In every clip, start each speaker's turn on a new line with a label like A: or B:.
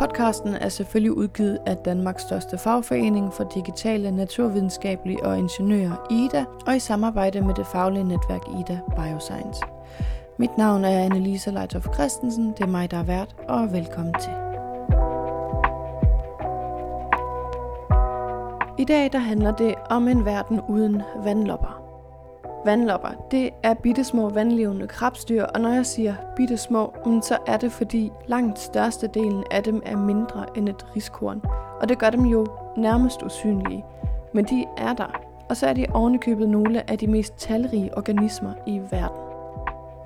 A: Podcasten er selvfølgelig udgivet af Danmarks største fagforening for digitale, naturvidenskabelige og ingeniører IDA, og i samarbejde med det faglige netværk IDA Bioscience. Mit navn er Annelise Leithoff Christensen, det er mig, der er vært, og velkommen til. I dag der handler det om en verden uden vandlopper. Vandlopper, det er bittesmå vandlevende krabstyr, og når jeg siger bittesmå, mm, så er det fordi langt størstedelen af dem er mindre end et riskorn. Og det gør dem jo nærmest usynlige. Men de er der, og så er de ovenikøbet nogle af de mest talrige organismer i verden.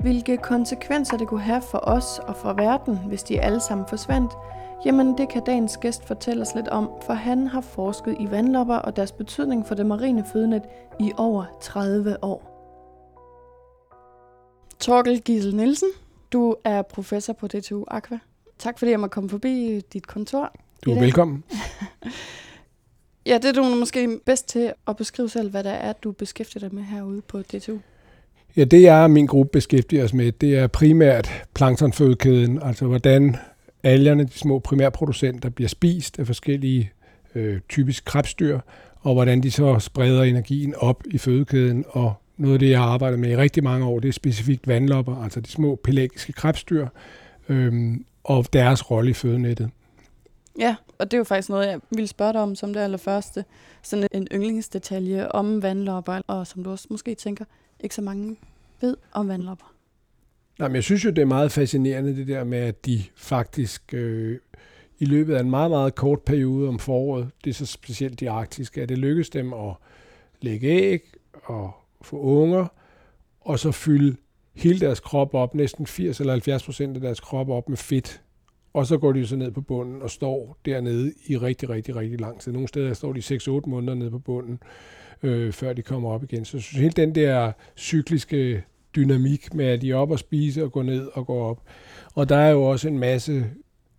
A: Hvilke konsekvenser det kunne have for os og for verden, hvis de alle sammen forsvandt, jamen det kan dagens gæst fortælle os lidt om, for han har forsket i vandlopper og deres betydning for det marine fødenet i over 30 år. Torkel Gisel Nielsen, du er professor på DTU Aqua. Tak fordi jeg må komme forbi dit kontor.
B: Du er velkommen.
A: ja, det er du måske bedst til at beskrive selv, hvad der er, du beskæftiger dig med herude på DTU.
B: Ja, det er min gruppe beskæftiger os med, det er primært planktonfødekæden, altså hvordan algerne, de små primærproducenter, bliver spist af forskellige øh, typisk krebsdyr, og hvordan de så spreder energien op i fødekæden. Og noget af det, jeg har arbejdet med i rigtig mange år, det er specifikt vandlopper, altså de små pelagiske krebsdyr, øh, og deres rolle i fødenettet.
A: Ja, og det er jo faktisk noget, jeg ville spørge dig om som det allerførste. Sådan en yndlingsdetalje om vandlopper, og som du også måske tænker, ikke så mange ved om vandlopper.
B: Nej, men jeg synes jo, det er meget fascinerende det der med, at de faktisk øh, i løbet af en meget, meget kort periode om foråret, det er så specielt de arktiske, at det lykkes dem at lægge æg og få unger, og så fylde hele deres krop op, næsten 80 eller 70 procent af deres krop op med fedt. Og så går de så ned på bunden og står dernede i rigtig, rigtig, rigtig lang tid. Nogle steder står de 6-8 måneder nede på bunden, øh, før de kommer op igen. Så hele den der cykliske dynamik med, at de er op og spise og går ned og går op. Og der er jo også en masse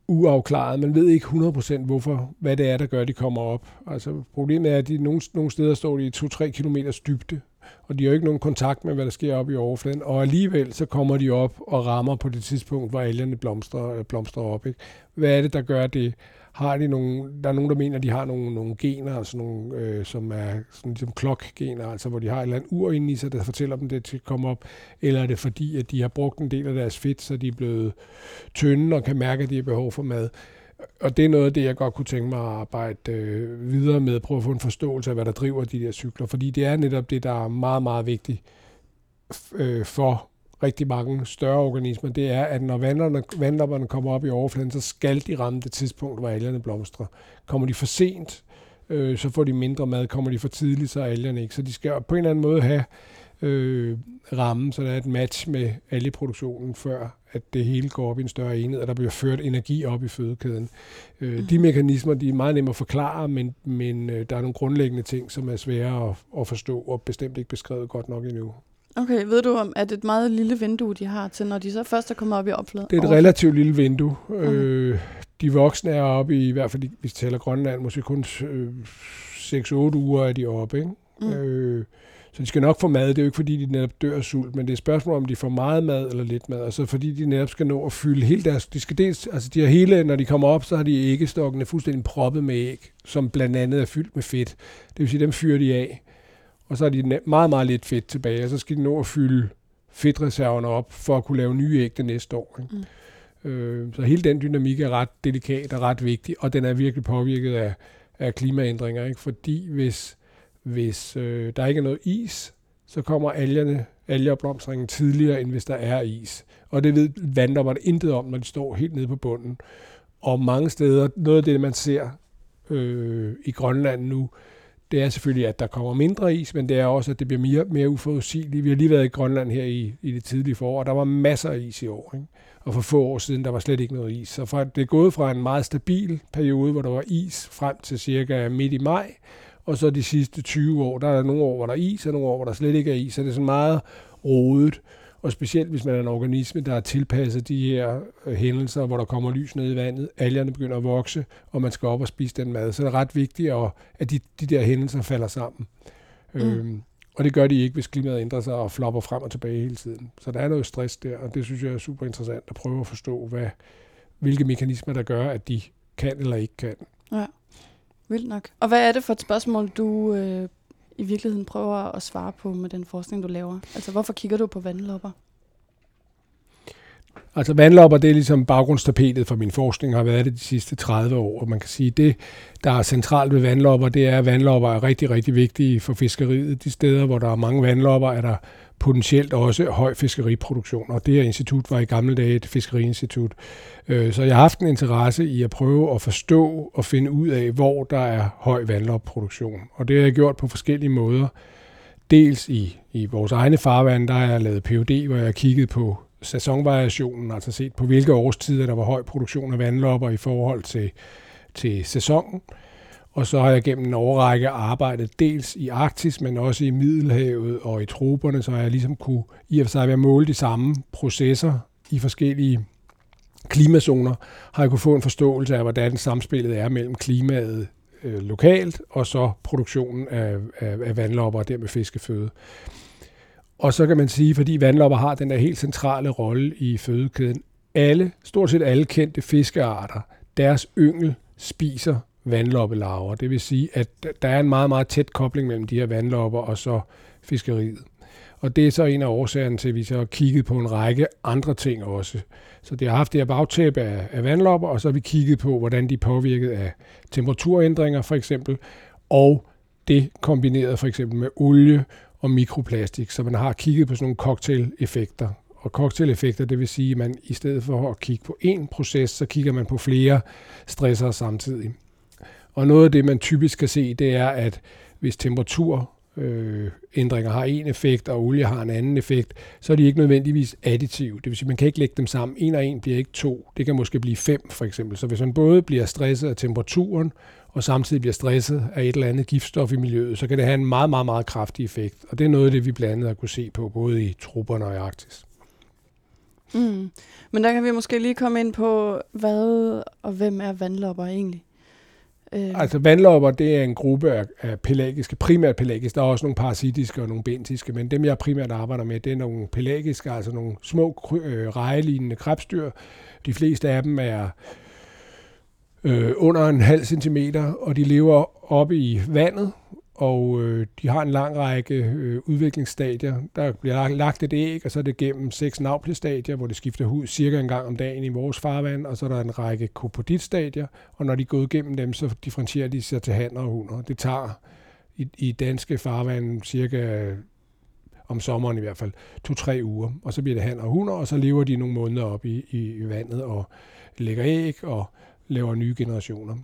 B: uafklaret. Man ved ikke 100% hvorfor, hvad det er, der gør, at de kommer op. Altså problemet er, at de nogle, nogle steder står de i 2-3 km dybde, og de har jo ikke nogen kontakt med, hvad der sker op i overfladen. Og alligevel så kommer de op og rammer på det tidspunkt, hvor algerne blomstrer, blomstrer op. Ikke? Hvad er det, der gør det? Har de nogle, der er nogen, der mener, at de har nogle, nogle gener, altså nogle, øh, som er sådan ligesom klokgener, altså hvor de har et eller andet ur inde i sig, der fortæller dem, det til at komme op, eller er det fordi, at de har brugt en del af deres fedt, så de er blevet tynde og kan mærke, at de har behov for mad. Og det er noget af det, jeg godt kunne tænke mig at arbejde øh, videre med, prøve at få en forståelse af, hvad der driver de der cykler, fordi det er netop det, der er meget, meget vigtigt øh, for rigtig mange større organismer, det er, at når vandlopperne, vandlopperne kommer op i overfladen, så skal de ramme det tidspunkt, hvor algerne blomstrer. Kommer de for sent, øh, så får de mindre mad. Kommer de for tidligt, så er algerne ikke. Så de skal på en eller anden måde have øh, rammen, så der er et match med algeproduktionen, før at det hele går op i en større enhed, og der bliver ført energi op i fødekæden. Øh, mm. De mekanismer, de er meget nemme at forklare, men, men øh, der er nogle grundlæggende ting, som er svære at, at forstå, og bestemt ikke beskrevet godt nok endnu.
A: Okay, ved du om, at det et meget lille vindue, de har til, når de så først er kommet op i opfladen?
B: Det er et relativt lille vindue. Okay. Øh, de voksne er oppe i, i hvert fald, hvis vi taler Grønland, måske kun øh, 6-8 uger er de oppe. Ikke? Mm. Øh, så de skal nok få mad. Det er jo ikke, fordi de netop dør af sult, men det er et spørgsmål, om de får meget mad eller lidt mad. Altså fordi de netop skal nå at fylde hele deres... De skal dels, altså de har hele, når de kommer op, så har de æggestokkene fuldstændig proppet med æg, som blandt andet er fyldt med fedt. Det vil sige, dem fyrer de af og så er de meget, meget lidt fedt tilbage, og så skal de nå at fylde fedtreserverne op, for at kunne lave nye æg det næste år. Ikke? Mm. Øh, så hele den dynamik er ret delikat og ret vigtig, og den er virkelig påvirket af, af klimaændringer, ikke? fordi hvis, hvis øh, der ikke er noget is, så kommer algerne, algeopblomstringen tidligere, end hvis der er is. Og det ved vandlopperne intet om, når de står helt nede på bunden. Og mange steder, noget af det, man ser øh, i Grønland nu, det er selvfølgelig, at der kommer mindre is, men det er også, at det bliver mere, mere uforudsigeligt. Vi har lige været i Grønland her i, i det tidlige forår, og der var masser af is i år. Ikke? Og for få år siden, der var slet ikke noget is. Så fra, det er gået fra en meget stabil periode, hvor der var is, frem til cirka midt i maj, og så de sidste 20 år, der er nogle år, hvor der er is, og nogle år, hvor der slet ikke er is. Så det er sådan meget rodet. Og specielt hvis man er en organisme, der er tilpasset de her øh, hændelser, hvor der kommer lys ned i vandet, algerne begynder at vokse, og man skal op og spise den mad. Så det er ret vigtigt, at, at de, de der hændelser falder sammen. Mm. Øhm, og det gør de ikke, hvis klimaet ændrer sig og flopper frem og tilbage hele tiden. Så der er noget stress der, og det synes jeg er super interessant at prøve at forstå, hvad, hvilke mekanismer, der gør, at de kan eller ikke kan.
A: Ja, vildt nok. Og hvad er det for et spørgsmål, du øh, i virkeligheden prøver at svare på med den forskning, du laver? Altså, hvorfor kigger du på vandlopper?
B: Altså vandlopper, det er ligesom baggrundstapetet for min forskning, har været det de sidste 30 år. Og man kan sige, det, der er centralt ved vandlopper, det er, at vandlopper er rigtig, rigtig vigtige for fiskeriet. De steder, hvor der er mange vandlopper, er der potentielt også høj fiskeriproduktion. Og det her institut var i gamle dage et fiskeriinstitut. Øh, så jeg har haft en interesse i at prøve at forstå og finde ud af, hvor der er høj vandlopproduktion. Og det har jeg gjort på forskellige måder. Dels i, i vores egne farvand, der har jeg lavet PUD, hvor jeg har kigget på sæsonvariationen, altså set på hvilke årstider der var høj produktion af vandlopper i forhold til, til sæsonen. Og så har jeg gennem en årrække arbejdet dels i Arktis, men også i Middelhavet og i troberne, så har jeg ligesom kunne i og for sig ved at måle de samme processer i forskellige klimazoner, har jeg kunne få en forståelse af, hvordan samspillet er mellem klimaet øh, lokalt og så produktionen af, af, af vandlopper og dermed fiskeføde. Og så kan man sige, fordi vandlopper har den der helt centrale rolle i fødekæden, alle, stort set alle kendte fiskearter, deres yngel spiser vandloppelarver. Det vil sige, at der er en meget, meget tæt kobling mellem de her vandlopper og så fiskeriet. Og det er så en af årsagerne til, at vi så har kigget på en række andre ting også. Så det har haft det her bagtæppe af, af vandlopper, og så har vi kigget på, hvordan de er påvirket af temperaturændringer for eksempel, og det kombineret for eksempel med olie og mikroplastik, så man har kigget på sådan nogle cocktail-effekter. Og cocktail-effekter, det vil sige, at man i stedet for at kigge på én proces, så kigger man på flere stresser samtidig. Og noget af det, man typisk kan se, det er, at hvis temperatur øh, ændringer har en effekt, og olie har en anden effekt, så er de ikke nødvendigvis additive. Det vil sige, man kan ikke lægge dem sammen. En og en bliver ikke to. Det kan måske blive fem, for eksempel. Så hvis man både bliver stresset af temperaturen, og samtidig bliver stresset af et eller andet giftstof i miljøet, så kan det have en meget, meget, meget kraftig effekt. Og det er noget af det, vi blandt andet har kunne se på, både i trupperne og i Arktis.
A: Mm. Men der kan vi måske lige komme ind på, hvad og hvem er vandlopper egentlig?
B: Øh. Altså vandlopper, det er en gruppe af, af pelagiske, primært pelagiske. Der er også nogle parasitiske og nogle bentiske, men dem jeg primært arbejder med, det er nogle pelagiske, altså nogle små øh, rejelignende krebsdyr. De fleste af dem er øh, under en halv centimeter, og de lever oppe i vandet, og øh, de har en lang række øh, udviklingsstadier. Der bliver lagt et æg, og så er det gennem seks navlestadier, hvor det skifter hud cirka en gang om dagen i vores farvand, og så er der en række kopoditstadier, og når de er gået igennem dem, så differentierer de sig til hanner og hunder. Det tager i, i danske farvand cirka øh, om sommeren i hvert fald, to-tre uger, og så bliver det hanner og hunder, og så lever de nogle måneder op i, i vandet og lægger æg og laver nye generationer.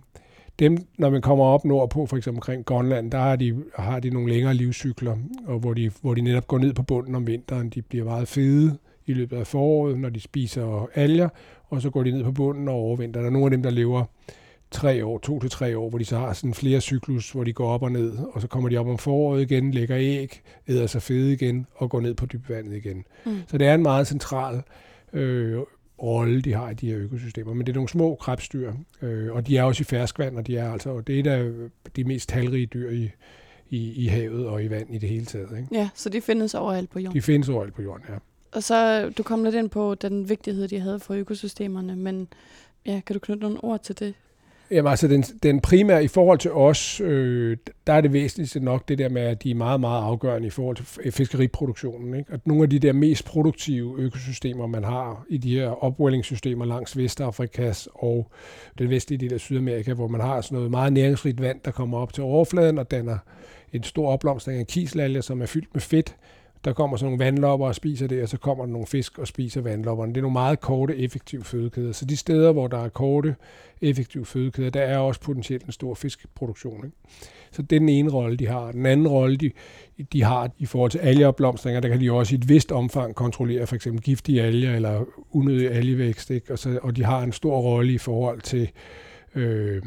B: Dem, når man kommer op nordpå, for eksempel omkring Grønland, der har de, har de nogle længere livscykler, og hvor de, hvor de netop går ned på bunden om vinteren. De bliver meget fede i løbet af foråret, når de spiser alger, og så går de ned på bunden og overvinter. Der er nogle af dem, der lever tre år, to til tre år, hvor de så har sådan flere cyklus, hvor de går op og ned, og så kommer de op om foråret igen, lægger æg, æder sig fede igen og går ned på dybvandet igen. Mm. Så det er en meget central øh, rolle, de har i de her økosystemer. Men det er nogle små krebsdyr, øh, og de er også i ferskvand, og de er altså det er et af de mest talrige dyr i, i, i havet og i vand i det hele taget. Ikke?
A: Ja, så de findes overalt på jorden?
B: De findes overalt på jorden, ja.
A: Og så, du kom lidt ind på den vigtighed, de havde for økosystemerne, men ja, kan du knytte nogle ord til det?
B: Jamen altså, den, den primære i forhold til os, øh, der er det væsentligste nok det der med, at de er meget, meget afgørende i forhold til øh, fiskeriproduktionen. Ikke? At nogle af de der mest produktive økosystemer, man har i de her opwellingssystemer langs Vestafrikas og den vestlige del af Sydamerika, hvor man har sådan noget meget næringsrigt vand, der kommer op til overfladen og danner en stor opblomstring af kiselalger, som er fyldt med fedt, der kommer sådan nogle vandlopper og spiser det, og så kommer der nogle fisk og spiser vandlopperne. Det er nogle meget korte, effektive fødekæder. Så de steder, hvor der er korte, effektive fødekæder, der er også potentielt en stor fiskeproduktion. Ikke? Så det er den ene rolle, de har. Den anden rolle, de, de har i forhold til algeopblomstringer, der kan de også i et vist omfang kontrollere for eksempel giftige alger eller unødig algevækst. Ikke? Og, så, og de har en stor rolle i forhold til øh,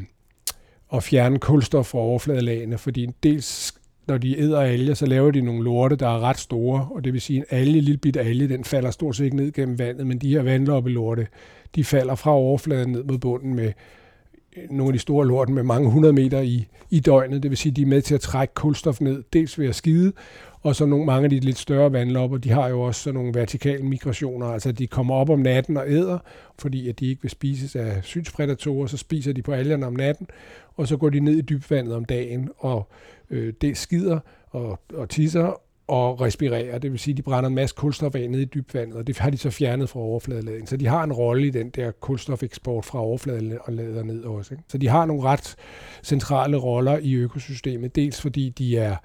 B: at fjerne kulstof fra overfladelagene, fordi dels når de æder alger, så laver de nogle lorte, der er ret store, og det vil sige, en alge, en lille bit alge, den falder stort set ikke ned gennem vandet, men de her vandloppe lorte, de falder fra overfladen ned mod bunden med nogle af de store lorten med mange hundrede meter i, i døgnet. Det vil sige, at de er med til at trække kulstof ned, dels ved at skide, og så nogle, mange af de lidt større vandlopper, de har jo også sådan nogle vertikale migrationer, altså de kommer op om natten og æder, fordi at de ikke vil spises af synspredatorer, så spiser de på algerne om natten, og så går de ned i dybvandet om dagen og øh, det skider og, og tisser og respirerer. Det vil sige, at de brænder en masse kulstof af nede i dybvandet, og det har de så fjernet fra overfladeladingen. Så de har en rolle i den der kulstofeksport fra overfladelader ned også. Ikke? Så de har nogle ret centrale roller i økosystemet, dels fordi de er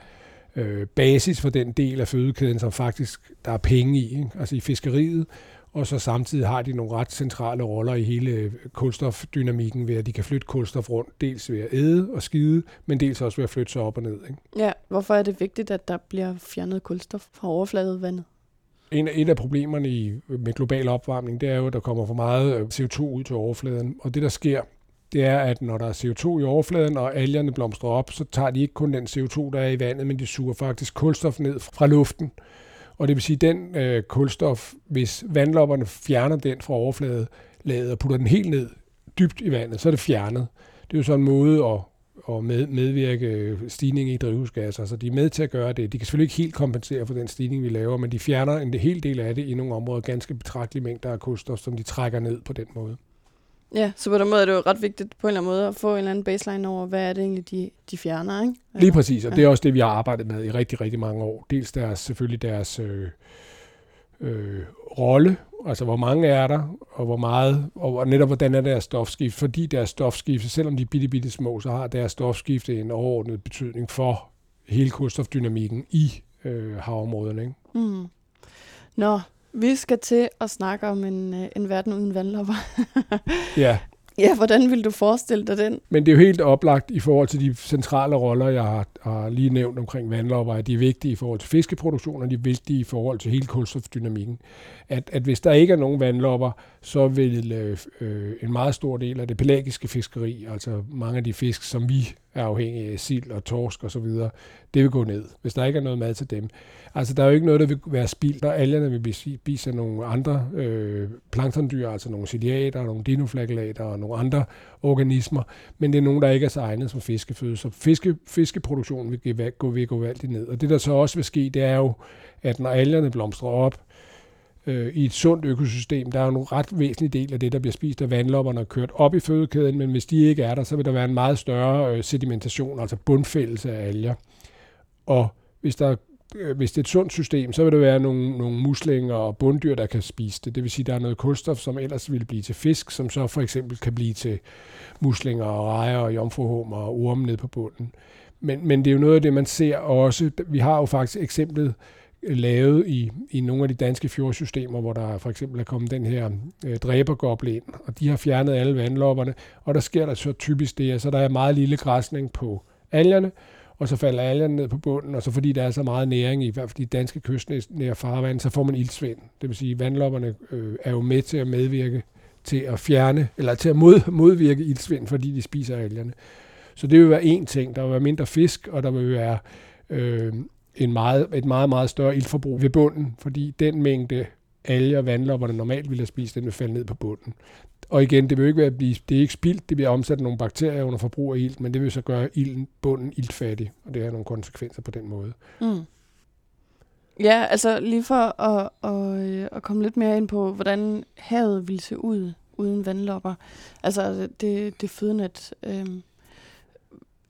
B: øh, basis for den del af fødekæden, som faktisk der er penge i, ikke? altså i fiskeriet, og så samtidig har de nogle ret centrale roller i hele kulstofdynamikken ved, at de kan flytte kulstof rundt, dels ved at æde og skide, men dels også ved at flytte sig op og ned. Ikke?
A: Ja, hvorfor er det vigtigt, at der bliver fjernet kulstof fra overfladevandet?
B: En et af problemerne i, med global opvarmning, det er jo, at der kommer for meget øh, CO2 ud til overfladen. Og det, der sker, det er, at når der er CO2 i overfladen, og algerne blomstrer op, så tager de ikke kun den CO2, der er i vandet, men de suger faktisk kulstof ned fra luften. Og det vil sige, at den øh, kulstof, hvis vandlopperne fjerner den fra overfladelaget og putter den helt ned dybt i vandet, så er det fjernet. Det er jo sådan en måde at, at med, medvirke stigning i drivhusgasser. Så de er med til at gøre det. De kan selvfølgelig ikke helt kompensere for den stigning, vi laver, men de fjerner en hel del af det i nogle områder, ganske betragtelige mængder af kulstof, som de trækker ned på den måde.
A: Ja, så på den måde er det jo ret vigtigt på en eller anden måde at få en eller anden baseline over, hvad er det egentlig, de, de fjerner, ikke?
B: Lige præcis, og ja. det er også det, vi har arbejdet med i rigtig, rigtig mange år. Dels deres, selvfølgelig deres øh, øh, rolle, altså hvor mange er der, og hvor meget, og netop hvordan er deres stofskift, fordi deres stofskifte, selvom de er bitte, bitte små, så har deres stofskifte en overordnet betydning for hele kulstofdynamikken i øh, havområderne. Ikke?
A: Mm. Nå, vi skal til at snakke om en, øh, en verden uden vandlopper.
B: ja.
A: Ja, hvordan vil du forestille dig den?
B: Men det er jo helt oplagt i forhold til de centrale roller, jeg har, har lige nævnt omkring vandlopper, at de er vigtige i forhold til fiskeproduktion, og de er vigtige i forhold til hele kulstofdynamikken. At, at hvis der ikke er nogen vandlopper, så vil øh, øh, en meget stor del af det pelagiske fiskeri, altså mange af de fisk, som vi er afhængige af, sild og torsk osv., det vil gå ned, hvis der ikke er noget mad til dem. Altså, der er jo ikke noget, der vil være spildt, og algerne vil spise nogle andre øh, planktondyr, altså nogle ciliater, nogle dinoflagellater og nogle andre organismer, men det er nogle, der ikke er så egnet som fiskeføde. Så fiske, fiskeproduktionen vil gå, vil gå valgt ned. Og det, der så også vil ske, det er jo, at når algerne blomstrer op, øh, i et sundt økosystem, der er jo en ret væsentlig del af det, der bliver spist af vandlopperne og kørt op i fødekæden, men hvis de ikke er der, så vil der være en meget større øh, sedimentation, altså bundfældelse af alger. Og hvis der øh, hvis det er et sundt system, så vil der være nogle, nogle muslinger og bunddyr, der kan spise det. Det vil sige, at der er noget kulstof, som ellers ville blive til fisk, som så for eksempel kan blive til muslinger og rejer og jomfruhummer og orme ned på bunden. Men, men det er jo noget af det, man ser også. Vi har jo faktisk eksemplet lavet i, i nogle af de danske fjordsystemer, hvor der for eksempel er kommet den her øh, dræbergoble ind, og de har fjernet alle vandlopperne, og der sker der så typisk det, at så der er meget lille græsning på algerne, og så falder algerne ned på bunden, og så fordi der er så meget næring i, i hvert fald de danske kystnære farvand, så får man ildsvind. Det vil sige, at vandlopperne øh, er jo med til at medvirke til at fjerne, eller til at mod, modvirke ildsvind, fordi de spiser algerne. Så det vil være en ting. Der vil være mindre fisk, og der vil være øh, en meget, et meget, meget større iltforbrug ved bunden, fordi den mængde alger, vandlopperne normalt ville have spist, den vil falde ned på bunden. Og igen, det vil ikke være, blive, det er ikke spildt, det bliver omsat nogle bakterier under forbrug af ilt, men det vil så gøre ilden, bunden iltfattig, og det har nogle konsekvenser på den måde. Mm.
A: Ja, altså lige for at, at, øh, at komme lidt mere ind på, hvordan havet ville se ud uden vandlopper. Altså det, det fødenet. Øhm,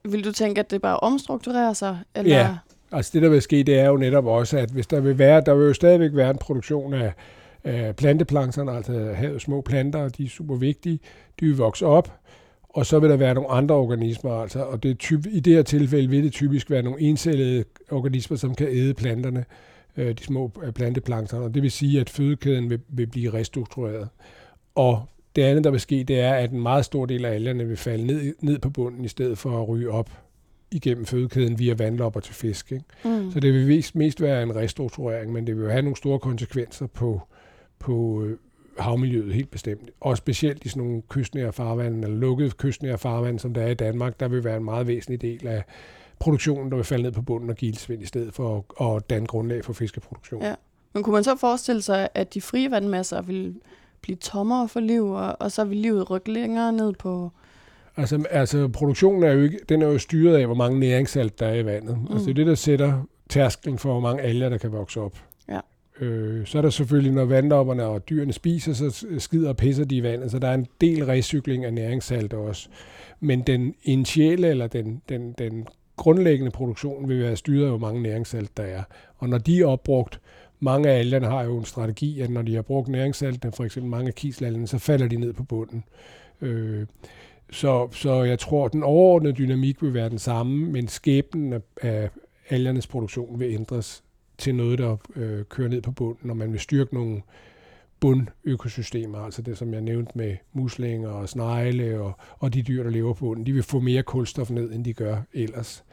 A: vil du tænke, at det bare omstrukturerer sig? Eller?
B: Ja, Altså det, der vil ske, det er jo netop også, at hvis der vil være, der vil jo stadigvæk være en produktion af, af planteplankton, altså havets små planter, og de er super vigtige, de vil vokse op, og så vil der være nogle andre organismer, altså, og det typ, i det her tilfælde vil det typisk være nogle encellede organismer, som kan æde planterne, øh, de små øh, og det vil sige, at fødekæden vil, vil blive restruktureret. Og det andet, der vil ske, det er, at en meget stor del af algerne vil falde ned, ned på bunden, i stedet for at ryge op igennem fødekæden via vandlopper til fisk. Ikke? Mm. Så det vil mest, mest være en restrukturering, men det vil have nogle store konsekvenser på, på øh, havmiljøet helt bestemt. Og specielt i sådan nogle kystnære farvand, eller lukkede kystnære farvand, som der er i Danmark, der vil være en meget væsentlig del af produktionen, der vil falde ned på bunden og gildsvind i stedet for at, at danne grundlag for fiskeproduktion.
A: Ja. Men kunne man så forestille sig, at de frie vandmasser vil blive tommere for liv, og, og så vil livet rykke længere ned på
B: Altså, altså produktionen er jo ikke, den er jo styret af, hvor mange næringssalt der er i vandet. Mm. Altså det er det, der sætter tærsklen for, hvor mange alger, der kan vokse op.
A: Ja.
B: Øh, så er der selvfølgelig, når vandlopperne og dyrene spiser, så skider og pisser de i vandet, så der er en del recykling af næringssalt også. Men den initiale, eller den, den, den grundlæggende produktion vil være styret af, hvor mange næringssalt der er. Og når de er opbrugt, mange af algerne har jo en strategi, at når de har brugt næringssaltene, for eksempel mange af kiselalgerne, så falder de ned på bunden. Øh, så, så jeg tror, at den overordnede dynamik vil være den samme, men skæbnen af, af algernes produktion vil ændres til noget, der øh, kører ned på bunden, når man vil styrke nogle bundøkosystemer, altså det, som jeg nævnte med muslinger og snegle og, og de dyr, der lever på bunden, de vil få mere kulstof ned, end de gør ellers.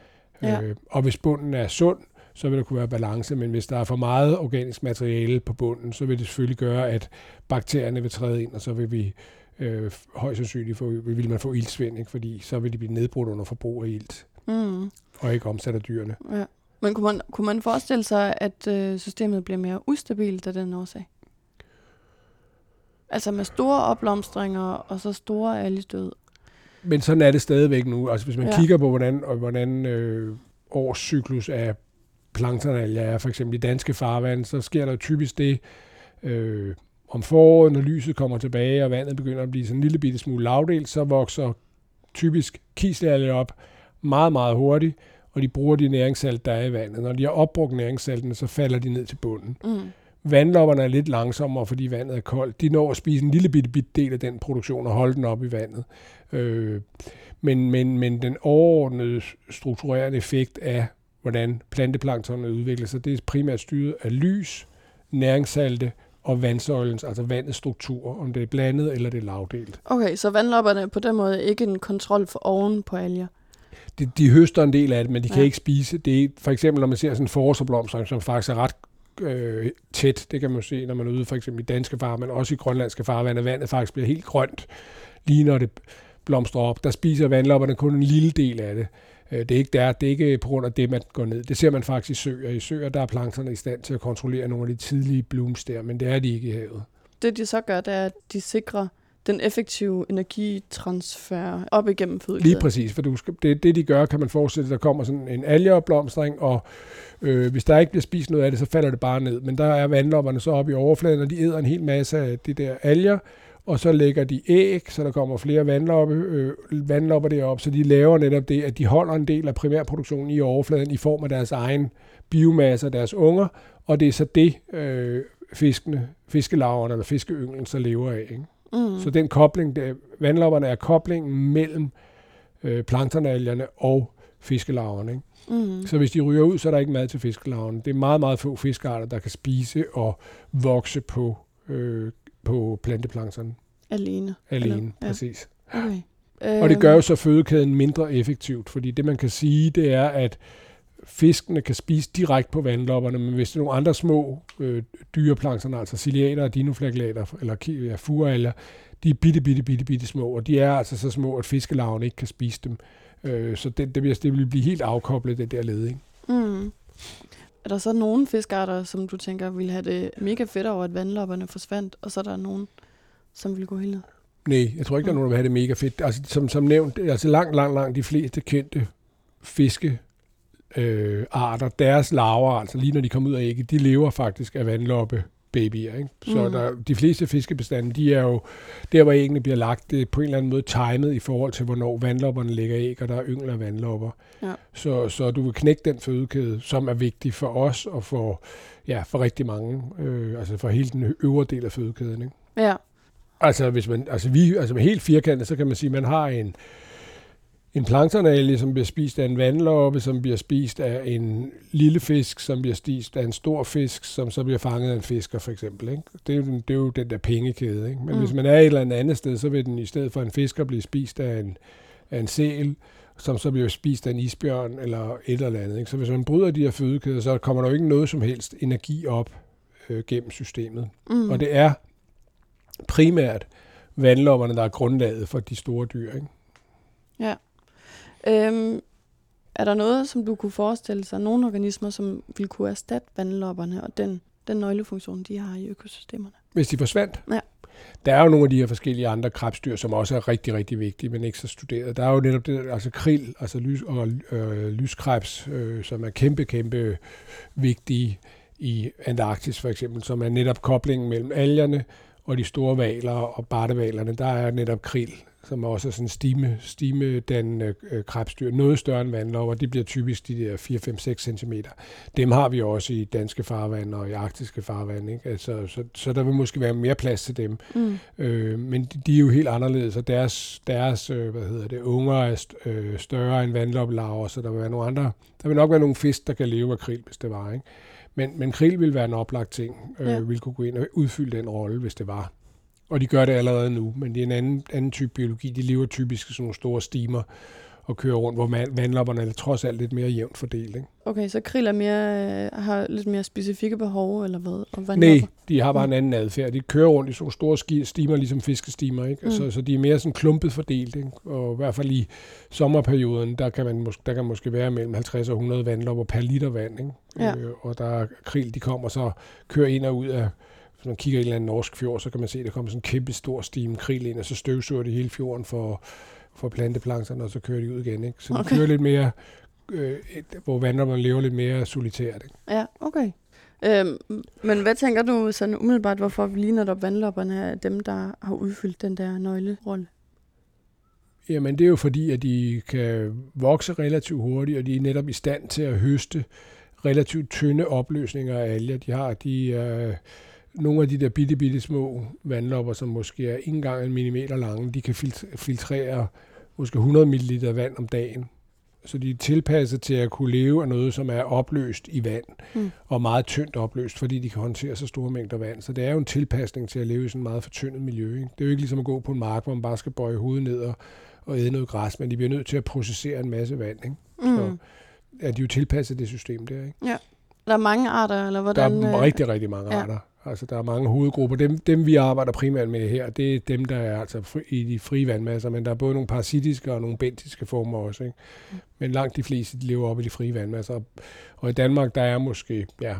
B: Ja. Øh, og hvis bunden er sund, så vil der kunne være balance, men hvis der er for meget organisk materiale på bunden, så vil det selvfølgelig gøre, at bakterierne vil træde ind, og så vil vi øh, højst sandsynligt få, vil man få ildsvind, ikke? fordi så vil de blive nedbrudt under forbrug af ilt, mm. og ikke omsat af dyrene.
A: Ja. Men kunne man, kunne man forestille sig, at øh, systemet bliver mere ustabilt af den årsag? Altså med store opblomstringer og så store algedød.
B: Men sådan er det stadigvæk nu. Altså hvis man ja. kigger på, hvordan, og hvordan øh, årscyklus af planktonalger er, for eksempel i danske farvand, så sker der typisk det øh, om foråret, når lyset kommer tilbage, og vandet begynder at blive sådan en lille bitte smule lavdelt, så vokser typisk kiselalger op meget, meget hurtigt, og de bruger de næringssalt, der er i vandet. Når de har opbrugt næringssaltene, så falder de ned til bunden. Mm. Vandlopperne er lidt langsommere, fordi vandet er koldt. De når at spise en lille bitte, bitte del af den produktion og holde den op i vandet. Øh, men, men, men den overordnede strukturerende effekt af, hvordan planteplanktonet udvikler sig, det er primært styret af lys, næringssalte og vandsøjlens, altså vandets struktur, om det er blandet eller det er lavdelt.
A: Okay, så vandlopperne er på den måde ikke en kontrol for oven på alger?
B: De, de høster en del af det, men de ja. kan ikke spise. Det er, for eksempel, når man ser sådan en forårsblomst, som faktisk er ret øh, tæt. Det kan man se, når man er ude for eksempel i danske farvand, også i grønlandske farvand, at vandet faktisk bliver helt grønt, lige når det blomstrer op. Der spiser vandlopperne kun en lille del af det. Øh, det er ikke der, det er ikke på grund af det, man går ned. Det ser man faktisk i søer. I søer, der er plankterne i stand til at kontrollere nogle af de tidlige blooms der, men det er de ikke i havet.
A: Det de så gør, det er, at de sikrer den effektive energitransfer op igennem fødekæden.
B: Lige præcis, for du skal, det, det de gør, kan man forestille, der kommer sådan en algeopblomstring, og øh, hvis der ikke bliver spist noget af det, så falder det bare ned. Men der er vandlopperne så oppe i overfladen, og de æder en hel masse af de der alger, og så lægger de æg, så der kommer flere vandloppe, øh, vandlopper deroppe, så de laver netop det, at de holder en del af primærproduktionen i overfladen i form af deres egen biomasse og deres unger, og det er så det, øh, fiskene, fiskelaverne eller fiskeynglen så lever af. Ikke? Mm. Så den kobling, der, vandlopperne er koblingen mellem øh, planktonalgerne og fiskelarverne. Ikke? Mm. Så hvis de ryger ud, så er der ikke mad til fiskelarverne. Det er meget, meget få fiskearter, der kan spise og vokse på, øh, på planteplankton.
A: Alene.
B: Alene, Eller? præcis. Ja. Okay. Og det gør jo så fødekæden mindre effektivt, fordi det man kan sige, det er, at fiskene kan spise direkte på vandlopperne, men hvis det er nogle andre små øh, dyreplanktoner, altså ciliater og dinoflagellater, eller ja, furalger, de er bitte, bitte, bitte, bitte små, og de er altså så små, at fiskelarven ikke kan spise dem. Øh, så det, det, vil, det vil blive helt afkoblet, det der led. Ikke? Mm.
A: Er der så nogle fiskarter, som du tænker ville have det mega fedt over, at vandlopperne forsvandt, og så er der nogen, som vil gå helt ned?
B: Nej, jeg tror ikke, der er nogen, der vil have det mega fedt. Altså, som, som nævnt, altså langt, langt, langt de fleste kendte fiske øh, arter, deres larver, altså lige når de kommer ud af ægget, de lever faktisk af vandloppe babyer. Ikke? Så mm. der, de fleste fiskebestande, de er jo der, hvor æggene bliver lagt, det er på en eller anden måde timet i forhold til, hvornår vandlopperne lægger æg, og der er yngler vandlopper. Ja. Så, så du vil knække den fødekæde, som er vigtig for os og for, ja, for rigtig mange, øh, altså for hele den øvre del af fødekæden. Ikke?
A: Ja.
B: Altså, hvis man, altså, vi, altså med helt firkantet, så kan man sige, at man har en, en planktonalge, som bliver spist af en vandloppe, som bliver spist af en lille fisk, som bliver spist af en stor fisk, som så bliver fanget af en fisker, for eksempel. Ikke? Det, er jo, det er jo den der pengekæde. Ikke? Men mm. hvis man er et eller andet sted, så vil den i stedet for en fisker blive spist af en, af en sæl, som så bliver spist af en isbjørn eller et eller andet. Ikke? Så hvis man bryder de her fødekæder, så kommer der jo ikke noget som helst energi op øh, gennem systemet. Mm. Og det er primært vandlopperne, der er grundlaget for de store dyr. Ikke?
A: Ja. Øhm, er der noget, som du kunne forestille sig, nogle organismer, som ville kunne erstatte vandlopperne og den, den nøglefunktion, de har i økosystemerne?
B: Hvis de forsvandt?
A: Ja.
B: Der er jo nogle af de her forskellige andre krebsdyr, som også er rigtig, rigtig vigtige, men ikke så studeret. Der er jo netop det, altså krill, altså lys, og øh, lyskrebs, øh, som er kæmpe, kæmpe vigtige i Antarktis for eksempel, som er netop koblingen mellem algerne og de store valer og bartevalerne. Der er netop krill som også er sådan stime, stimedannende øh, krebsdyr, noget større end vandlopper. De bliver typisk de der 4-5-6 cm. Dem har vi også i danske farvand og i arktiske farvand. Ikke? Altså, så, så der vil måske være mere plads til dem. Mm. Øh, men de, de er jo helt anderledes, og deres, deres øh, hvad hedder det, unger er øh, større end vandloppelarver, så der vil være nogle andre. Der vil nok være nogle fisk, der kan leve af krill, hvis det var. Ikke? Men, men krill vil være en oplagt ting, øh, ja. vil kunne gå ind og udfylde den rolle, hvis det var. Og de gør det allerede nu, men det er en anden, anden type biologi. De lever typisk i sådan nogle store stimer og kører rundt, hvor vandlopperne er trods alt lidt mere jævnt fordelt. Ikke?
A: Okay, så krill er mere, øh, har lidt mere specifikke behov, eller hvad?
B: Og Nej, de har bare mm. en anden adfærd. De kører rundt i sådan store stimer, ligesom fiskestimer. Ikke? Mm. Så, så de er mere sådan klumpet fordelt. Ikke? Og i hvert fald i sommerperioden, der kan, man måske, der kan måske være mellem 50 og 100 vandlopper per liter vand. Ikke? Ja. Øh, og der er krill, de kommer så kører ind og ud af hvis man kigger i en eller anden norsk fjord, så kan man se, at der kommer sådan en kæmpe stor stime krill ind, og så støvsuger de hele fjorden for, for planteplankerne, og så kører de ud igen. Ikke? Så okay. de kører lidt mere, øh, hvor vandrene lever lidt mere solitært. Ikke?
A: Ja, okay. Øhm, men hvad tænker du sådan umiddelbart, hvorfor vi lige netop vandlopperne er dem, der har udfyldt den der nøglerolle?
B: Jamen det er jo fordi, at de kan vokse relativt hurtigt, og de er netop i stand til at høste relativt tynde opløsninger af alger. De har de øh, nogle af de der bitte, bitte små vandlopper, som måske er ikke engang en millimeter lange, de kan filtrere måske 100 ml vand om dagen. Så de er tilpasset til at kunne leve af noget, som er opløst i vand, mm. og meget tyndt opløst, fordi de kan håndtere så store mængder vand. Så det er jo en tilpasning til at leve i sådan et meget fortyndet miljø. Ikke? Det er jo ikke ligesom at gå på en mark, hvor man bare skal bøje hovedet ned og, og æde noget græs, men de bliver nødt til at processere en masse vand. Ikke? Mm. Så er de jo tilpasset det system der. Ikke?
A: Ja. Der er mange arter, eller hvordan?
B: Der er rigtig, rigtig mange ja. arter. Altså, der er mange hovedgrupper. Dem, dem, vi arbejder primært med her, det er dem, der er altså fri, i de frie vandmasser, men der er både nogle parasitiske og nogle bentiske former også. Ikke? Mm. Men langt de fleste de lever op i de frie vandmasser. Og i Danmark, der er måske ja,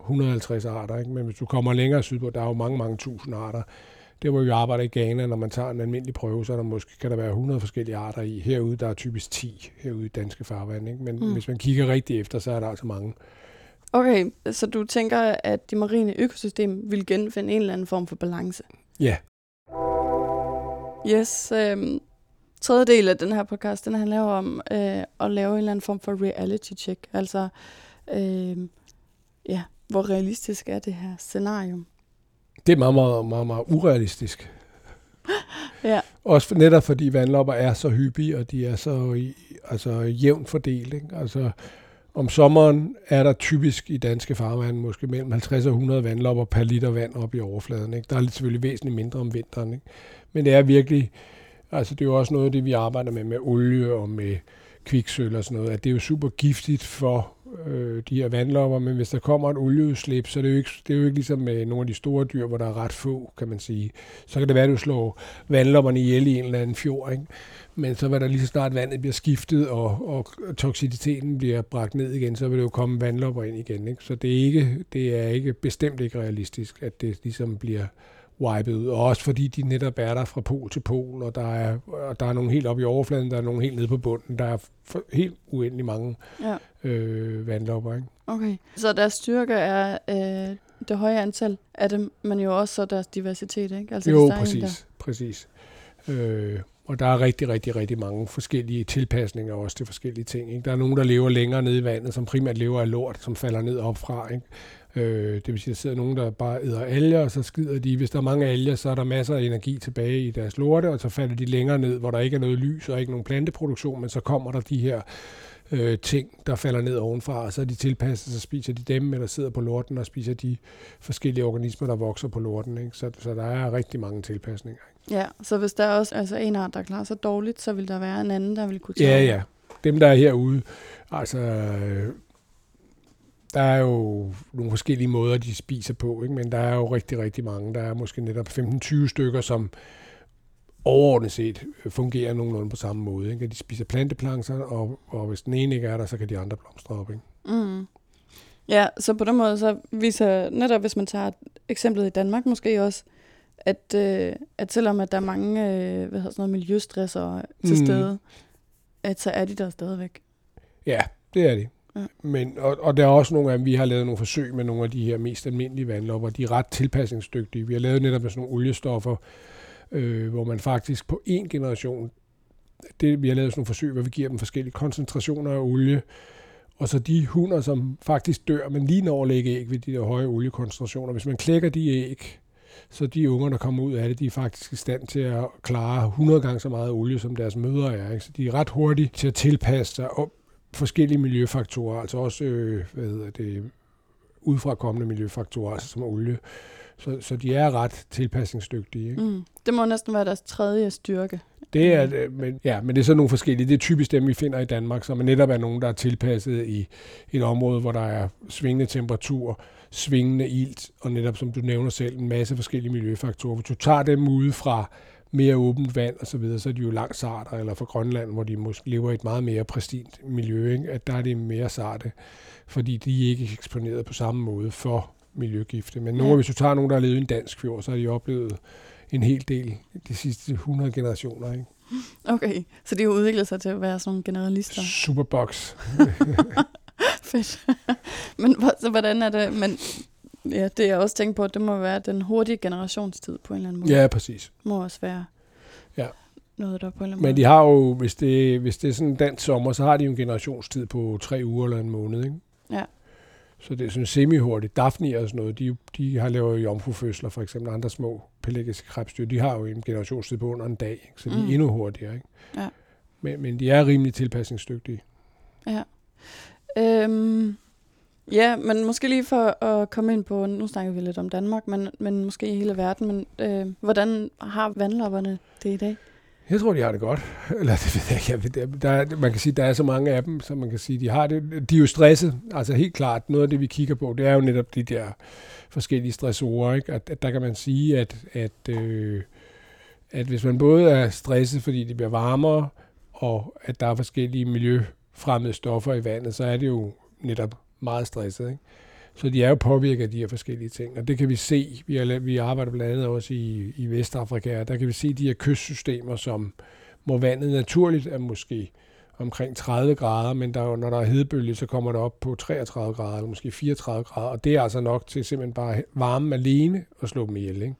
B: 150 arter, ikke? men hvis du kommer længere sydpå, der er jo mange, mange tusind arter. Det hvor vi arbejder i Ghana, når man tager en almindelig prøve, så er der måske, kan der være 100 forskellige arter i. Herude, der er typisk 10 herude i danske farvand. Ikke? Men mm. hvis man kigger rigtig efter, så er der altså mange.
A: Okay, så du tænker, at det marine økosystem vil genfinde en eller anden form for balance?
B: Ja.
A: Yes. Øh, tredje del af den her podcast, den handler om øh, at lave en eller anden form for reality check. Altså, øh, ja, hvor realistisk er det her scenarium?
B: Det er meget, meget, meget, meget urealistisk.
A: ja.
B: Også netop fordi vandlopper er så hyppige, og de er så altså, jævnt fordelt. Ikke? Altså, om sommeren er der typisk i danske farvand måske mellem 50 og 100 vandlopper per liter vand op i overfladen. Ikke? Der er selvfølgelig væsentligt mindre om vinteren. Ikke? Men det er virkelig, altså det er jo også noget af det, vi arbejder med, med olie og med kviksøl og sådan noget, at det er jo super giftigt for øh, de her vandlopper, men hvis der kommer et olieudslip, så er det, jo ikke, det er jo ikke ligesom med nogle af de store dyr, hvor der er ret få, kan man sige. Så kan det være, at du slår vandlopperne ihjel i en eller anden fjord, ikke? Men så vil der lige så snart vandet bliver skiftet, og, og toksiciteten bliver bragt ned igen, så vil det jo komme vandlopper ind igen. Ikke? Så det er, ikke, det er ikke bestemt ikke realistisk, at det ligesom bliver wiped ud. Og også fordi de netop er der fra pol til pol, og der er, og der er nogle helt oppe i overfladen, der er nogle helt nede på bunden. Der er for, helt uendelig mange ja. øh, vandlopper. Ikke?
A: Okay, så deres styrke er øh, det høje antal af dem, men jo også så deres diversitet, ikke?
B: Altså, jo, præcis, der... præcis. Øh, og der er rigtig, rigtig, rigtig mange forskellige tilpasninger også til forskellige ting. Ikke? Der er nogen, der lever længere nede i vandet, som primært lever af lort, som falder ned opfra. Ikke? Øh, det vil sige, at der sidder nogen, der bare æder alger, og så skider de. Hvis der er mange alger, så er der masser af energi tilbage i deres lorte, og så falder de længere ned, hvor der ikke er noget lys og ikke nogen planteproduktion, men så kommer der de her øh, ting, der falder ned ovenfra, og så er de tilpasset, så spiser de dem, eller sidder på lorten og spiser de forskellige organismer, der vokser på lorten. Ikke? Så, så der er rigtig mange tilpasninger. Ikke?
A: Ja, så hvis der er også altså en art, der klarer sig dårligt, så vil der være en anden, der vil kunne tage
B: Ja, ja. Dem, der er herude, altså... Øh, der er jo nogle forskellige måder, de spiser på, ikke? men der er jo rigtig, rigtig mange. Der er måske netop 15-20 stykker, som overordnet set fungerer nogenlunde på samme måde. Ikke? De spiser planteplankton, og, og hvis den ene ikke er der, så kan de andre blomstre op. Ikke?
A: Mm. Ja, så på den måde, så viser netop, hvis man tager eksemplet i Danmark måske også, at, øh, at selvom at der er mange øh, hvad hedder sådan noget, miljøstresser til mm. stede, at så er de der stadigvæk.
B: Ja, det er de. Ja. Men, og, og der er også nogle af dem, vi har lavet nogle forsøg med nogle af de her mest almindelige vandlopper. De er ret tilpasningsdygtige. Vi har lavet netop med sådan nogle oliestoffer, øh, øh, hvor man faktisk på en generation, det, vi har lavet sådan nogle forsøg, hvor vi giver dem forskellige koncentrationer af olie, og så de hunder, som faktisk dør, men lige når at lægge æg ved de der høje oliekoncentrationer, hvis man klækker de æg, så de unger, der kommer ud af det, de er faktisk i stand til at klare 100 gange så meget olie, som deres mødre er. Ikke? Så de er ret hurtige til at tilpasse sig og forskellige miljøfaktorer, altså også øh, hvad hedder det, udfrakommende miljøfaktorer, altså som olie. Så, så de er ret tilpasningsdygtige. Ikke? Mm.
A: Det må næsten være deres tredje styrke.
B: Det er, det, men, ja, men det er så nogle forskellige. Det er typisk dem, vi finder i Danmark, som netop er nogen, der er tilpasset i et område, hvor der er svingende temperatur, svingende ilt, og netop som du nævner selv, en masse forskellige miljøfaktorer. Hvis du tager dem ude fra mere åbent vand og så videre, så er de jo langt sarte, eller fra Grønland, hvor de måske lever i et meget mere præstint miljø, ikke? at der er det mere sarte, fordi de er ikke eksponeret på samme måde for miljøgifte. Men nogle, ja. hvis du tager nogen, der har levet i en dansk fjord, så har de oplevet en hel del de sidste 100 generationer. Ikke?
A: Okay, så de har udviklet sig til at være sådan nogle generalister.
B: Superbox.
A: Fedt. Men så hvordan er det, men ja, det jeg også tænkt på, det må være den hurtige generationstid på en eller anden måde.
B: Ja, præcis.
A: Må også være
B: ja.
A: noget der på en eller anden
B: Men de har jo, hvis det, hvis det er sådan en dansk sommer, så har de jo en generationstid på tre uger eller en måned, ikke?
A: Ja.
B: Så det er sådan semi-hurtigt. Daphne og sådan noget, de, de har lavet jomfrufødsler, for eksempel andre små pelagiske krebsdyr, de har jo en generationstid på under en dag, ikke? så de mm. er endnu hurtigere. Ikke?
A: Ja.
B: Men, men de er rimelig tilpasningsdygtige.
A: Ja. Øhm, ja, men måske lige for at komme ind på, nu snakker vi lidt om Danmark, men, men måske i hele verden, men øh, hvordan har vandlopperne det i dag?
B: Jeg tror, de har det godt. Eller det ved jeg ikke. Der, der, man kan sige, der er så mange af dem, så man kan sige, de har det. De er jo stresset. Altså helt klart, noget af det, vi kigger på, det er jo netop de der forskellige stressorer. Ikke? At, at der kan man sige, at, at, øh, at hvis man både er stresset, fordi det bliver varmere, og at der er forskellige miljøfremmede stoffer i vandet, så er det jo netop meget stresset. Ikke? Så de er jo påvirket af de her forskellige ting, og det kan vi se. Vi, er, vi arbejder blandt andet også i, i Vestafrika, og der kan vi se de her kystsystemer, som hvor vandet naturligt er måske omkring 30 grader, men der, når der er hedebølge, så kommer det op på 33 grader, eller måske 34 grader, og det er altså nok til simpelthen bare varme alene og slå dem ihjel. Ikke?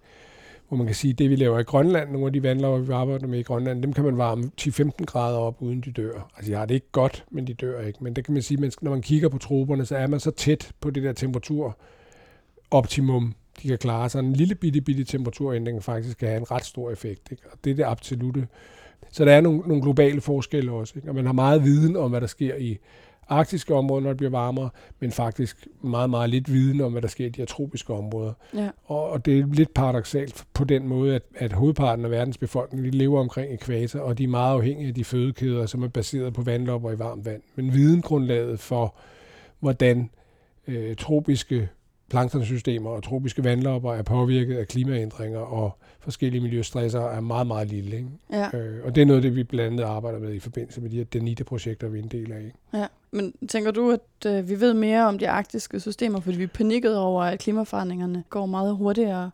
B: Hvor man kan sige, at det vi laver i Grønland, nogle af de vandløber, vi arbejder med i Grønland, dem kan man varme 10-15 grader op, uden de dør. Altså jeg har det ikke godt, men de dør ikke. Men det kan man sige, at når man kigger på troberne, så er man så tæt på det der temperatur optimum, de kan klare. Så en lille bitte, bitte temperaturændring faktisk kan have en ret stor effekt. Ikke? Og det er det absolute. Så der er nogle, nogle globale forskelle også. Ikke? Og man har meget viden om, hvad der sker i arktiske områder, når det bliver varmere, men faktisk meget, meget lidt viden om, hvad der sker i de her tropiske områder.
A: Ja.
B: Og, og det er lidt paradoxalt på den måde, at, at hovedparten af verdens befolkning de lever omkring ekvator, og de er meget afhængige af de fødekæder, som er baseret på vandlopper i varmt vand. Men videngrundlaget for, hvordan øh, tropiske planktonsystemer og tropiske vandlopper er påvirket af klimaændringer og forskellige miljøstresser er meget, meget lille. Ikke?
A: Ja.
B: Øh, og det er noget det, vi blandt andet arbejder med i forbindelse med de her DENITE-projekter, vi er en del af. Ikke?
A: Ja, men tænker du, at øh, vi ved mere om de arktiske systemer, fordi vi er panikket over, at klimaforandringerne går meget hurtigere?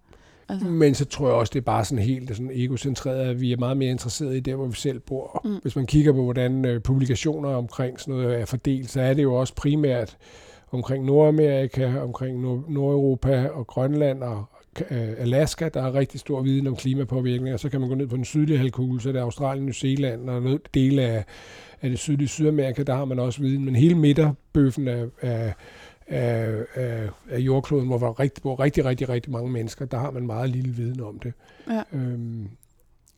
B: Altså. Men så tror jeg også, det er bare sådan helt sådan egocentreret, at vi er meget mere interesseret i det, hvor vi selv bor. Mm. Hvis man kigger på, hvordan øh, publikationer omkring sådan noget er fordelt, så er det jo også primært omkring Nordamerika, omkring Nord- Nordeuropa og Grønland og Alaska, der har rigtig stor viden om klimapåvirkning, og så kan man gå ned på den sydlige halvkugle, så er det Australien, New Zealand og noget dele af, af det sydlige Sydamerika, der har man også viden, men hele midterbøffen af, af, af, af, af jordkloden, hvor der rigtig, bor rigtig, rigtig, rigtig mange mennesker, der har man meget lille viden om det.
A: Ja. Øhm.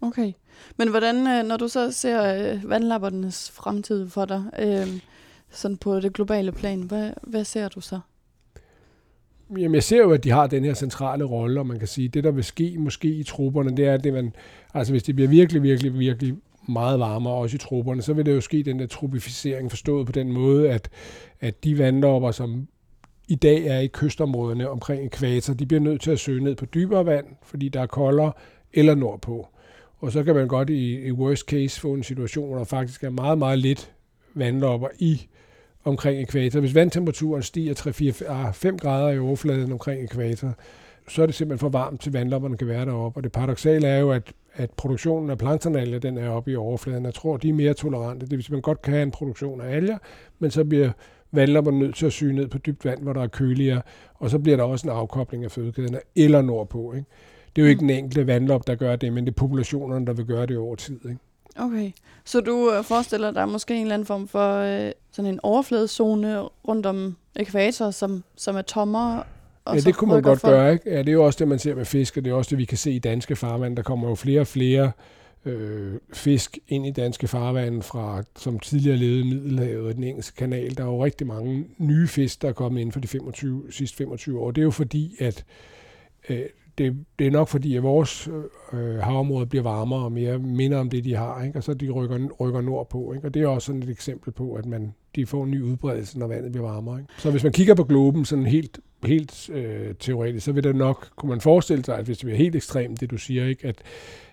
A: Okay. Men hvordan, øh, når du så ser øh, vandlappernes fremtid for dig, øh, sådan på det globale plan, hvad, hvad ser du så?
B: Jamen, jeg ser jo, at de har den her centrale rolle, og man kan sige, at det, der vil ske måske i trupperne, det er, at det, man, altså hvis det bliver virkelig, virkelig, virkelig meget varmere, også i trupperne, så vil det jo ske den der tropificering, forstået på den måde, at, at de vandlopper, som i dag er i kystområderne omkring ekvator, de bliver nødt til at søge ned på dybere vand, fordi der er koldere, eller nordpå. Og så kan man godt i, i worst case få en situation, hvor der faktisk er meget, meget lidt vandlopper i omkring ekvator. Hvis vandtemperaturen stiger 3-4-5 grader i overfladen omkring ekvator, så er det simpelthen for varmt til vandlopperne kan være deroppe. Og det paradoxale er jo, at, at produktionen af planktonalger, den er oppe i overfladen. Jeg tror, de er mere tolerante. Det vil sige, at man godt kan have en produktion af alger, men så bliver vandlopperne nødt til at syge ned på dybt vand, hvor der er køligere, og så bliver der også en afkobling af fødekæderne, eller nordpå. Ikke? Det er jo ikke mm. den enkelte vandlop, der gør det, men det er populationerne, der vil gøre det over tid. Ikke?
A: Okay, så du øh, forestiller dig måske en eller anden form for øh, sådan en overfladezone rundt om ekvator, som, som er tommere?
B: Og ja, det kunne man godt for... gøre. Ikke? Ja, det er jo også det, man ser med fisk, og det er også det, vi kan se i danske farvand. Der kommer jo flere og flere øh, fisk ind i danske farvand, fra, som tidligere levede i Middelhavet og den engelske kanal. Der er jo rigtig mange nye fisk, der er kommet ind for de 25, sidste 25 år. Det er jo fordi, at øh, det, det er nok fordi, at vores øh, havområde bliver varmere og mere minder om det, de har, ikke? og så de rykker, rykker nordpå. Ikke? Og det er også sådan et eksempel på, at man, de får en ny udbredelse, når vandet bliver varmere. Ikke? Så hvis man kigger på globen sådan helt, helt øh, teoretisk, så vil det nok, kunne man forestille sig, at hvis det bliver helt ekstremt, det du siger, ikke? At,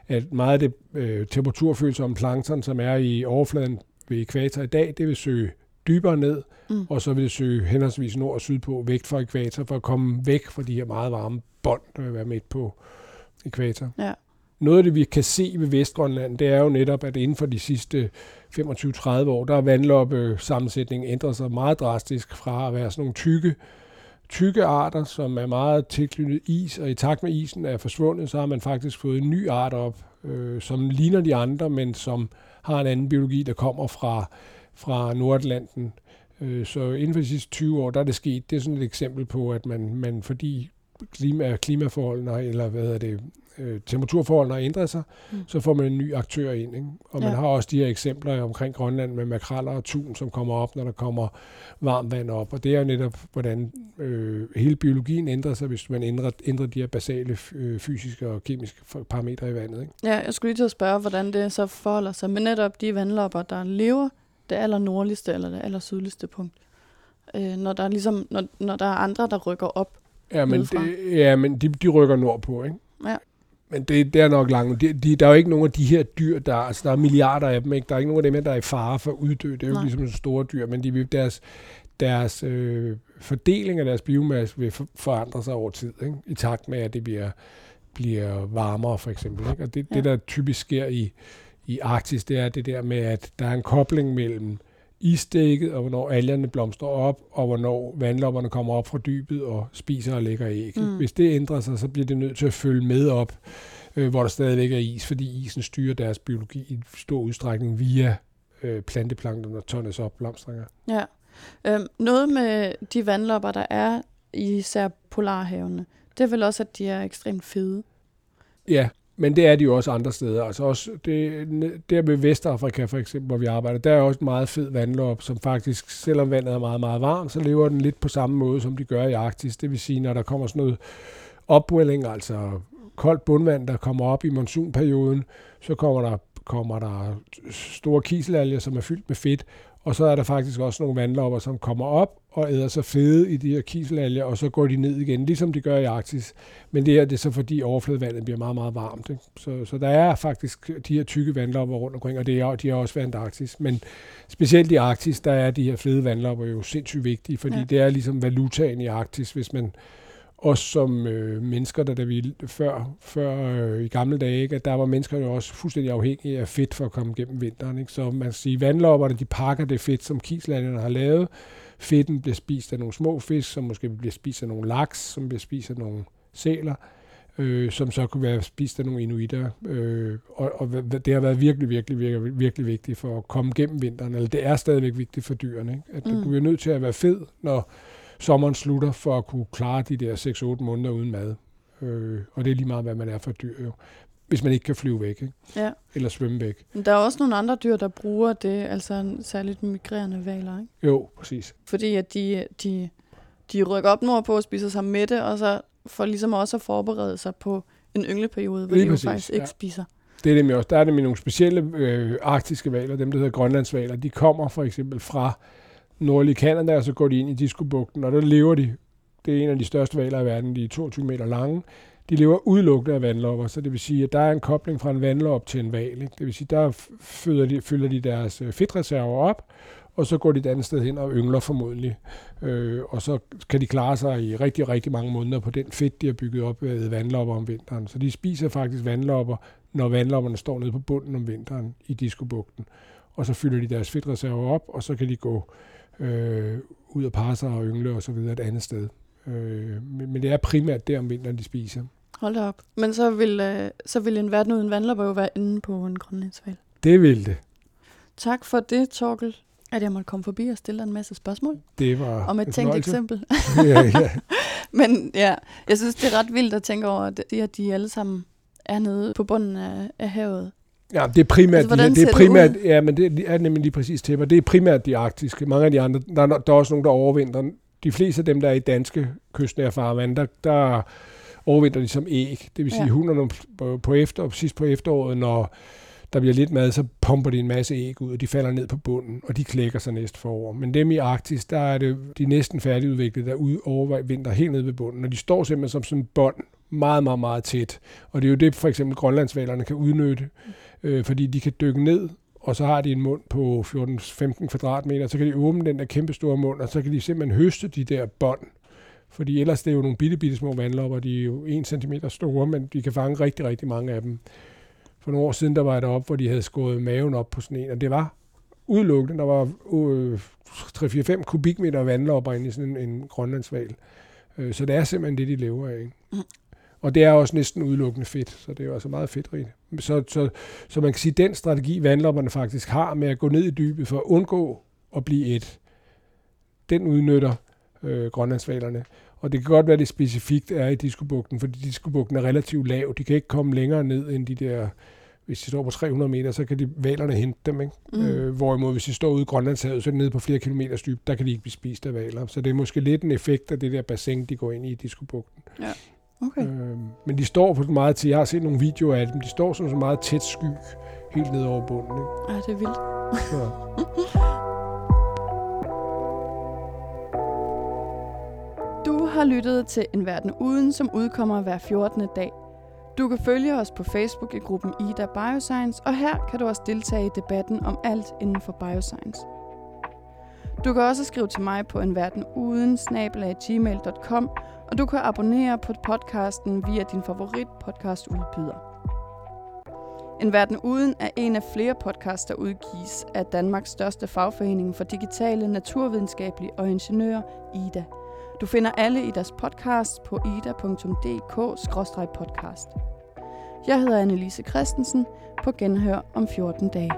B: at meget af det øh, temperaturfølsomme plankton, som er i overfladen ved ekvator i dag, det vil søge dybere ned, mm. og så vil det søge henholdsvis nord og syd på væk fra ekvator, for at komme væk fra de her meget varme bånd, der vil være midt på ekvator. Ja. Noget af det, vi kan se ved Vestgrønland, det er jo netop, at inden for de sidste 25-30 år, der har vandloppe sammensætningen ændret sig meget drastisk fra at være sådan nogle tykke, tykke arter, som er meget tilknyttet is, og i takt med isen er forsvundet, så har man faktisk fået en ny art op, øh, som ligner de andre, men som har en anden biologi, der kommer fra, fra Nordatlanten. Øh, så inden for de sidste 20 år, der er det sket. Det er sådan et eksempel på, at man, man fordi klima, klimaforholdene, eller hvad hedder det, øh, temperaturforholdene har ændret sig, mm. så får man en ny aktør ind. Ikke? Og ja. man har også de her eksempler omkring Grønland med makraller og tun, som kommer op, når der kommer varmt vand op. Og det er jo netop, hvordan øh, hele biologien ændrer sig, hvis man ændrer, ændrer de her basale øh, fysiske og kemiske parametre i vandet. Ikke?
A: Ja, jeg skulle lige til at spørge, hvordan det så forholder sig med netop de vandlopper, der lever det aller nordligste eller det aller sydligste punkt. Øh, når, der er ligesom, når, når der er andre, der rykker op
B: Ja, men, det, ja, men de, de rykker nordpå, ikke? Ja. Men det, det er nok langt. De, de, der er jo ikke nogen af de her dyr, der, altså der er milliarder af dem, ikke? Der er ikke nogen af dem, der er i fare for at uddø. Det er jo Nej. ligesom store dyr, men de, deres, deres øh, fordeling af deres biomasse vil for, forandre sig over tid, ikke? i takt med, at det bliver, bliver varmere, for eksempel. Ikke? Og det, ja. det, der typisk sker i, i Arktis, det er det der med, at der er en kobling mellem isdækket, og hvornår algerne blomstrer op, og hvornår vandlopperne kommer op fra dybet og spiser og lægger æg. Mm. Hvis det ændrer sig, så bliver det nødt til at følge med op, øh, hvor der stadigvæk er is, fordi isen styrer deres biologi i stor udstrækning via øh, planteplankton og tårnes op blomstringer.
A: Ja. Øhm, noget med de vandlopper, der er i især polarhavene, det er vel også, at de er ekstremt fede.
B: Ja, men det er de jo også andre steder. Altså også det, der ved Vestafrika for eksempel, hvor vi arbejder, der er også en meget fed vandlop, som faktisk, selvom vandet er meget, meget varmt, så lever den lidt på samme måde, som de gør i Arktis. Det vil sige, når der kommer sådan noget opwelling, altså koldt bundvand, der kommer op i monsunperioden, så kommer der, kommer der store kiselalger, som er fyldt med fedt, og så er der faktisk også nogle vandlopper, som kommer op og æder sig fede i de her kiselalger, og så går de ned igen, ligesom de gør i Arktis. Men det her det er så fordi overfladevandet bliver meget, meget varmt. Ikke? Så, så der er faktisk de her tykke vandlopper rundt omkring, og det er, de er også ved Antarktis. Men specielt i Arktis, der er de her fede vandlopper jo sindssygt vigtige, fordi ja. det er ligesom valutaen i Arktis, hvis man os som øh, mennesker, der, der vi før, før øh, i gamle dage, ikke, at der var mennesker jo også fuldstændig afhængige af fedt for at komme gennem vinteren. Ikke? Så man kan sige, vandlopperne, de pakker det fedt, som kislandene har lavet. Fedten bliver spist af nogle små fisk, som måske bliver spist af nogle laks, som bliver spist af nogle sæler, øh, som så kunne være spist af nogle inuitter. Øh, og, og det har været virkelig, virkelig, virkelig, virkelig vigtigt for at komme gennem vinteren. Eller det er stadigvæk vigtigt for dyrene. Ikke? At mm. du er nødt til at være fed, når sommeren slutter, for at kunne klare de der 6-8 måneder uden mad. Øh, og det er lige meget, hvad man er for dyr jo. Hvis man ikke kan flyve væk, ikke? Ja. eller svømme væk.
A: Men der er også nogle andre dyr, der bruger det, altså særligt migrerende valer, ikke?
B: Jo, præcis.
A: Fordi at de, de, de rykker op nordpå og spiser sig mætte, og så for ligesom også at forberede sig på en yngleperiode, hvor Lige de præcis, faktisk ikke ja. spiser.
B: Det er det med også. Der er det med nogle specielle øh, arktiske valer, dem der hedder grønlandsvaler. De kommer for eksempel fra nordlige Kanada, og så går de ind i Diskobugten, og der lever de. Det er en af de største valer i verden, de er 22 meter lange. De lever udelukkende af vandlopper, så det vil sige, at der er en kobling fra en vandlop til en val. Ikke? Det vil sige, der fylder de, fylder de deres øh, fedtreserver op, og så går de et andet sted hen og yngler formodentlig. Øh, og så kan de klare sig i rigtig, rigtig mange måneder på den fedt, de har bygget op ved vandlopper om vinteren. Så de spiser faktisk vandlopper, når vandlopperne står nede på bunden om vinteren i diskobugten. Og så fylder de deres fedtreserver op, og så kan de gå øh, ud og parre sig og yngle og så videre et andet sted. Øh, men, men det er primært der om vinteren, de spiser.
A: Hold da op. Men så vil, øh, så vil en verden uden vandlopper jo være inde på en grønlandsval.
B: Det vil det.
A: Tak for det, Torkel. At jeg måtte komme forbi og stille dig en masse spørgsmål.
B: Det var
A: Om et tænkt eksempel.
B: ja, ja.
A: Men ja, jeg synes, det er ret vildt at tænke over, at de, at de alle sammen er nede på bunden af, af havet.
B: Ja, det er primært,
A: Altså, hvordan
B: altså, det er primært, ja, men det er nemlig lige præcis tæpper. Det er primært de arktiske. Mange af de andre, der er, der er også nogle, der overvintrer. De fleste af dem, der er i danske kystnære farvand, der, der overvintrer de som æg. Det vil sige,
A: Ja.
B: hunderne på, efter, sidst på efteråret, når der bliver lidt mad, så pumper de en masse æg ud, og de falder ned på bunden, og de klækker sig næste forår. Men dem i Arktis, der er det de næsten færdigudviklede, der ud overvinter helt nede ved bunden, og de står simpelthen som sådan bånd, meget, meget, meget tæt. Og det er jo det, for eksempel grønlandsvalerne kan udnytte, øh, fordi de kan dykke ned, og så har de en mund på 14-15 kvadratmeter, så kan de åbne den der kæmpe store mund, og så kan de simpelthen høste de der bånd. Fordi ellers det er jo nogle bitte, bitte små vandlopper, de er jo 1 cm store, men de kan fange rigtig, rigtig mange af dem. For nogle år siden, der var jeg deroppe, hvor de havde skåret maven op på sådan en, og det var udelukkende. Der var øh, 3-4-5 kubikmeter vandlopper inde i sådan en, en grønlandsval. Øh, så det er simpelthen det, de lever af. Ikke?
A: Mm.
B: Og det er også næsten udelukkende fedt, så det er jo altså meget fedtrigt. Så, så, så man kan sige, at den strategi, vandlopperne faktisk har med at gå ned i dybet for at undgå at blive et, den udnytter øh, grønlandsvalerne. Og det kan godt være, at det specifikt er i Diskobugten, fordi Diskobugten er relativt lav. De kan ikke komme længere ned end de der, hvis de står på 300 meter, så kan de valerne hente dem. Ikke? Mm. Øh, hvorimod, hvis de står ude i Grønlandshavet, så er det nede på flere kilometers dyb, der kan de ikke blive spist af valer. Så det er måske lidt en effekt af det der bassin, de går ind i i Diskobugten.
A: Okay.
B: Øh, men de står på meget til, jeg har set nogle videoer af dem, de står som så meget tæt sky helt ned over bunden. Ikke?
A: Ej, det er vildt.
B: Så.
A: Du har lyttet til En Verden Uden, som udkommer hver 14. dag. Du kan følge os på Facebook i gruppen Ida Bioscience, og her kan du også deltage i debatten om alt inden for bioscience. Du kan også skrive til mig på en verden uden gmail.com, og du kan abonnere på podcasten via din favorit podcast udbyder. En Verden Uden er en af flere podcasts, der udgives af Danmarks største fagforening for digitale, naturvidenskabelige og ingeniører, IDA. Du finder alle Idas podcast på ida.dk-podcast. Jeg hedder Annelise Christensen på genhør om 14 dage.